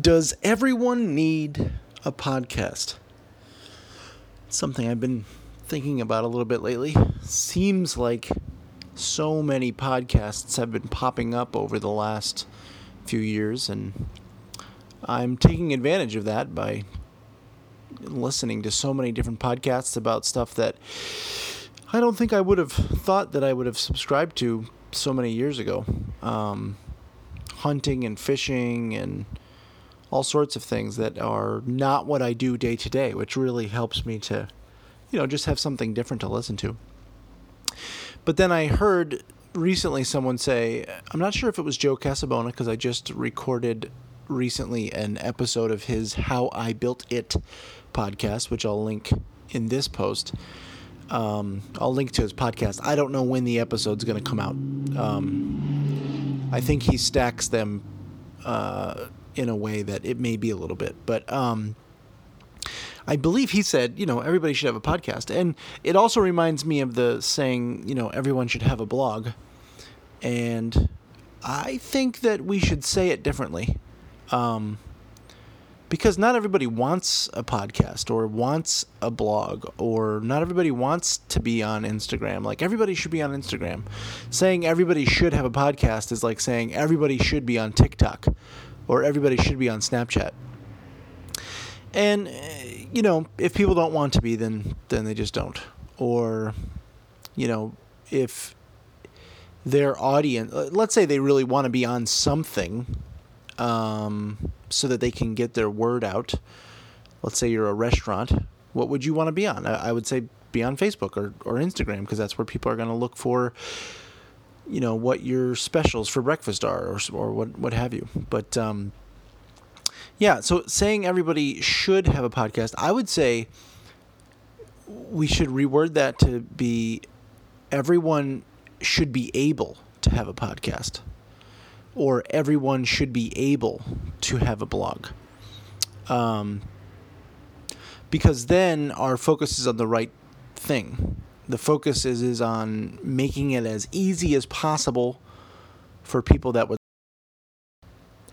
Does everyone need a podcast? Something I've been thinking about a little bit lately. Seems like so many podcasts have been popping up over the last few years, and I'm taking advantage of that by listening to so many different podcasts about stuff that I don't think I would have thought that I would have subscribed to so many years ago. Um, hunting and fishing and all sorts of things that are not what I do day to day, which really helps me to, you know, just have something different to listen to. But then I heard recently someone say, I'm not sure if it was Joe Casabona, because I just recorded recently an episode of his How I Built It podcast, which I'll link in this post. Um, I'll link to his podcast. I don't know when the episode's going to come out. Um, I think he stacks them uh, in a way that it may be a little bit, but um, I believe he said, you know, everybody should have a podcast, and it also reminds me of the saying, you know, everyone should have a blog, and I think that we should say it differently. Um, because not everybody wants a podcast or wants a blog or not everybody wants to be on Instagram. Like everybody should be on Instagram. Saying everybody should have a podcast is like saying everybody should be on TikTok or everybody should be on Snapchat. And eh, you know, if people don't want to be then then they just don't. Or you know, if their audience let's say they really want to be on something um, so that they can get their word out. Let's say you're a restaurant. What would you want to be on? I, I would say be on Facebook or, or Instagram because that's where people are going to look for, you know, what your specials for breakfast are or, or what, what have you. But um, yeah, so saying everybody should have a podcast, I would say we should reword that to be everyone should be able to have a podcast or everyone should be able to have a blog. Um, because then our focus is on the right thing. The focus is, is on making it as easy as possible for people that would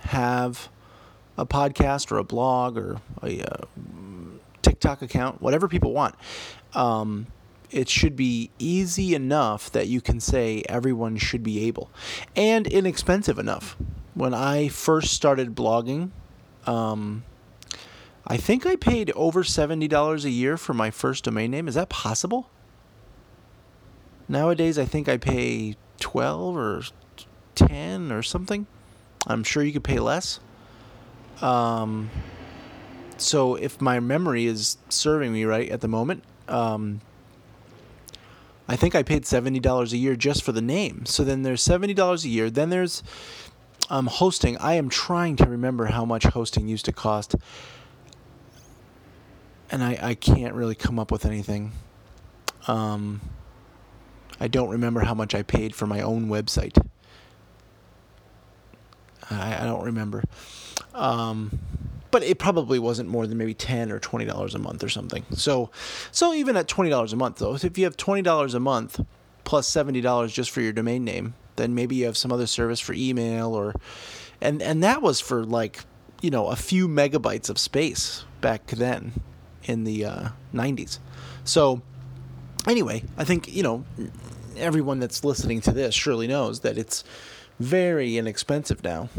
have a podcast or a blog or a, uh, TikTok account, whatever people want. Um, it should be easy enough that you can say everyone should be able and inexpensive enough. When I first started blogging, um, I think I paid over $70 a year for my first domain name. Is that possible? Nowadays, I think I pay 12 or 10 or something. I'm sure you could pay less. Um, so if my memory is serving me right at the moment, um, I think I paid seventy dollars a year just for the name. So then there's seventy dollars a year. Then there's um, hosting. I am trying to remember how much hosting used to cost, and I, I can't really come up with anything. Um, I don't remember how much I paid for my own website. I, I don't remember. Um, but it probably wasn't more than maybe ten or twenty dollars a month or something. So, so even at twenty dollars a month, though, if you have twenty dollars a month plus seventy dollars just for your domain name, then maybe you have some other service for email or, and and that was for like, you know, a few megabytes of space back then, in the uh, '90s. So, anyway, I think you know, everyone that's listening to this surely knows that it's very inexpensive now.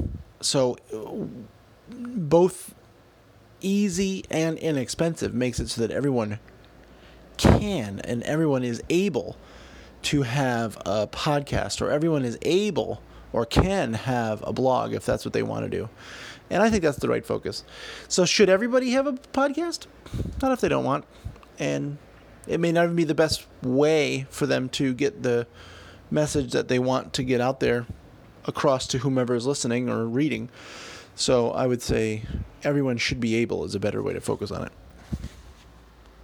So both easy and inexpensive makes it so that everyone can and everyone is able to have a podcast or everyone is able or can have a blog if that's what they want to do. And I think that's the right focus. So, should everybody have a podcast? Not if they don't want. And it may not even be the best way for them to get the message that they want to get out there across to whomever is listening or reading. So I would say everyone should be able is a better way to focus on it.